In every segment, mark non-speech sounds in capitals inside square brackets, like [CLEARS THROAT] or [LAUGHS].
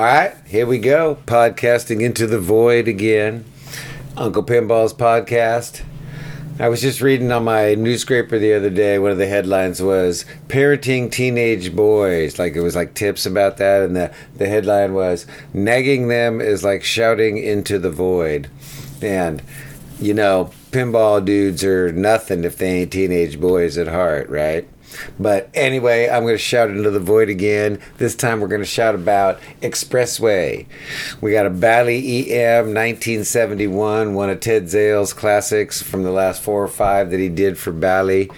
All right, here we go. Podcasting into the void again. Uncle Pinball's podcast. I was just reading on my newspaper the other day. One of the headlines was "Parenting Teenage Boys." Like it was like tips about that, and the the headline was "Nagging them is like shouting into the void." And you know, pinball dudes are nothing if they ain't teenage boys at heart, right? But anyway, I'm going to shout into the void again. This time we're going to shout about Expressway. We got a Bally EM 1971, one of Ted Zale's classics from the last four or five that he did for Bally.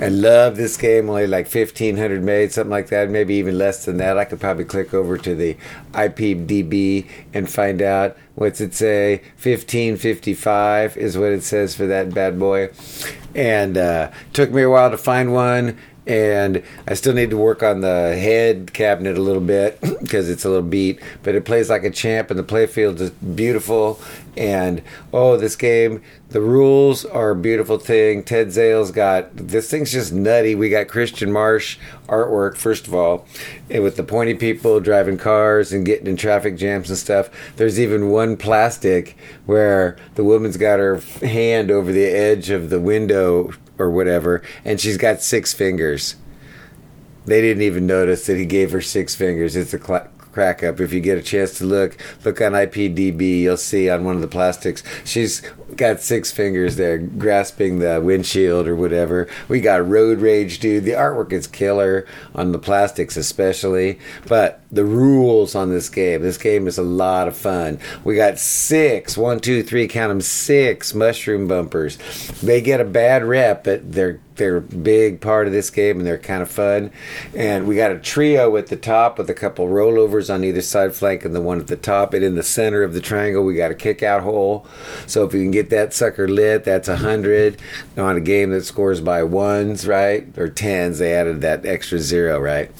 I love this game, only like 1500 made, something like that, maybe even less than that. I could probably click over to the IPDB and find out what's it say? 1555 is what it says for that bad boy and uh, took me a while to find one and I still need to work on the head cabinet a little bit [LAUGHS] because it's a little beat, but it plays like a champ, and the playfield is beautiful. And oh, this game, the rules are a beautiful thing. Ted Zale's got this thing's just nutty. We got Christian Marche artwork first of all, and with the pointy people driving cars and getting in traffic jams and stuff. There's even one plastic where the woman's got her hand over the edge of the window or whatever, and she's got six fingers. They didn't even notice that he gave her six fingers. It's a cl- crack up. If you get a chance to look, look on IPDB. You'll see on one of the plastics, she's got six fingers there grasping the windshield or whatever. We got road rage, dude. The artwork is killer on the plastics, especially. But the rules on this game, this game is a lot of fun. We got six, one, two, three, count them, six mushroom bumpers. They get a bad rep, but they're they're a big part of this game and they're kind of fun. And we got a trio at the top with a couple rollovers on either side flank and the one at the top. And in the center of the triangle, we got a kick out hole. So if you can get that sucker lit, that's a hundred on a game that scores by ones, right? Or tens. They added that extra zero, right?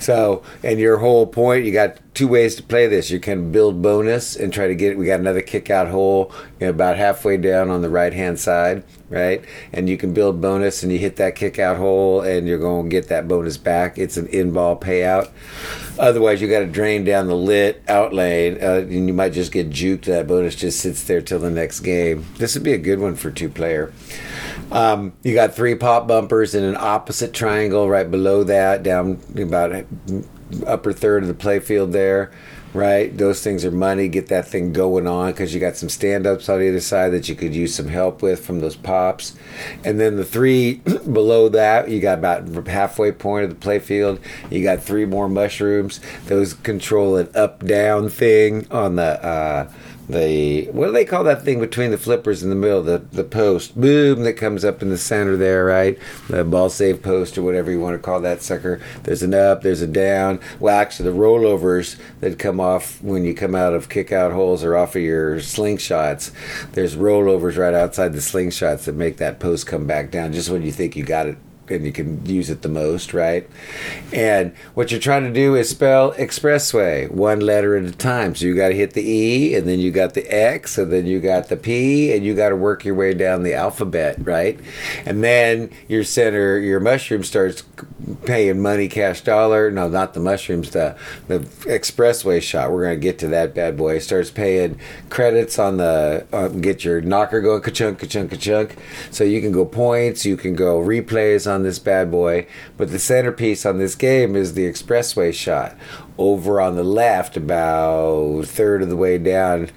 So, and your whole point, you got two ways to play this. You can build bonus and try to get it. We got another kick out hole you know, about halfway down on the right hand side, right? And you can build bonus and you hit that kick out hole and you're going to get that bonus back. It's an in ball payout. Otherwise, you got to drain down the lit out lane uh, and you might just get juked. That bonus just sits there till the next game. This would be a good one for two player. Um, you got three pop bumpers in an opposite triangle right below that, down about upper third of the playfield there. Right, those things are money. Get that thing going on because you got some stand-ups on either side that you could use some help with from those pops, and then the three [CLEARS THROAT] below that you got about halfway point of the playfield. You got three more mushrooms. Those control an up-down thing on the. Uh, the what do they call that thing between the flippers in the middle, the the post, boom, that comes up in the center there, right? The ball save post or whatever you want to call that sucker. There's an up, there's a down. Well, actually, the rollovers that come off when you come out of kick out holes or off of your slingshots. There's rollovers right outside the slingshots that make that post come back down just when you think you got it and you can use it the most, right? And what you're trying to do is spell expressway one letter at a time. So you got to hit the E, and then you got the X, and then you got the P, and you got to work your way down the alphabet, right? And then your center, your mushroom starts paying money, cash dollar. No, not the mushrooms, the the expressway shot. We're gonna get to that bad boy. Starts paying credits on the uh, get your knocker going ka-chunk, ka-chunk, ka-chunk. So you can go points, you can go replays on on this bad boy, but the centerpiece on this game is the expressway shot over on the left, about third of the way down,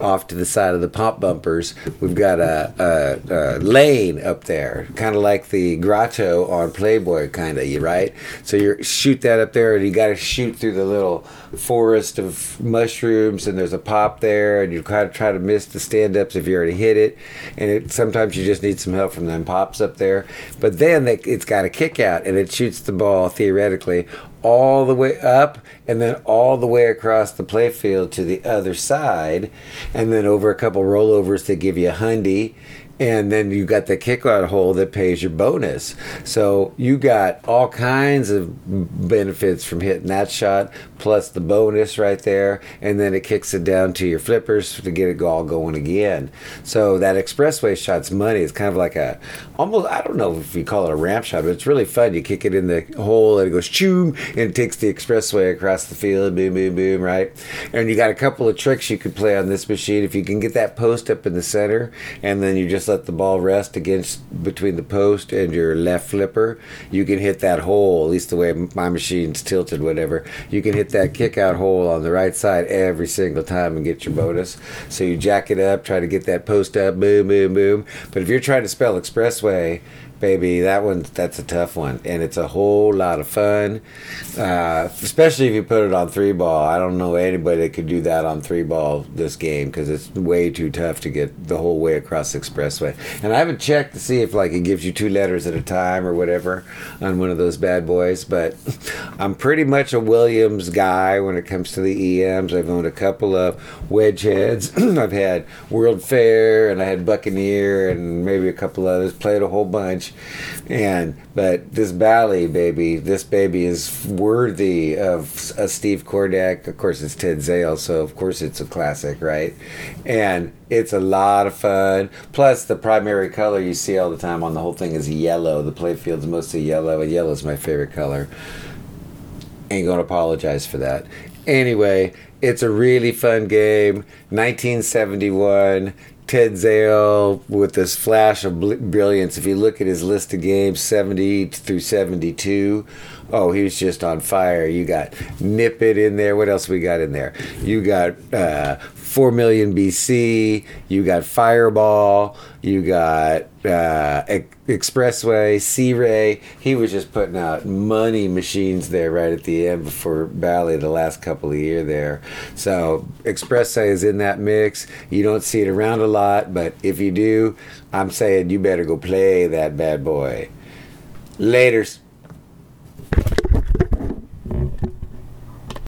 off to the side of the pop bumpers, we've got a, a, a lane up there, kind of like the grotto on Playboy, kind of, you right? So you shoot that up there, and you got to shoot through the little forest of mushrooms, and there's a pop there, and you kind of try to miss the stand ups if you already hit it, and it, sometimes you just need some help from them pops up there. But then they, it's got a kick out, and it shoots the ball theoretically all the way up and then all the way across the playfield to the other side. And then over a couple rollovers to give you a hundy and then you got the kick out hole that pays your bonus. So you got all kinds of benefits from hitting that shot, plus the bonus right there, and then it kicks it down to your flippers to get it all going again. So that expressway shot's money. It's kind of like a almost I don't know if you call it a ramp shot, but it's really fun. You kick it in the hole and it goes choom and it takes the expressway across the field, boom, boom, boom, right? And you got a couple of tricks you could play on this machine if you can get that post up in the center, and then you just let the ball rest against between the post and your left flipper. You can hit that hole. At least the way my machine's tilted, whatever. You can hit that kick out hole on the right side every single time and get your bonus. So you jack it up, try to get that post up, boom, boom, boom. But if you're trying to spell expressway baby that one that's a tough one and it's a whole lot of fun. Uh, especially if you put it on three ball. I don't know anybody that could do that on three ball this game because it's way too tough to get the whole way across the expressway. And i haven't checked to see if like it gives you two letters at a time or whatever on one of those bad boys but [LAUGHS] i'm pretty much a williams guy when it comes to the ems i've owned a couple of wedge heads [CLEARS THROAT] i've had world fair and i had buccaneer and maybe a couple others. Played a whole bunch and but this Bally baby, this baby is worthy of a Steve Kordek. Of course, it's Ted Zale, so of course it's a classic, right? And it's a lot of fun. Plus, the primary color you see all the time on the whole thing is yellow. The playfield's mostly yellow, and yellow is my favorite color. Ain't gonna apologize for that. Anyway, it's a really fun game. 1971. Ted Zale with this flash of brilliance. If you look at his list of games, 70 through 72, oh, he was just on fire. You got Nip It in there. What else we got in there? You got uh, 4 million BC. You got Fireball. You got uh, Expressway, Sea Ray. He was just putting out money machines there right at the end before Bally the last couple of year there. So Expressway is in that mix. You don't see it around a lot, but if you do, I'm saying you better go play that bad boy. Laters.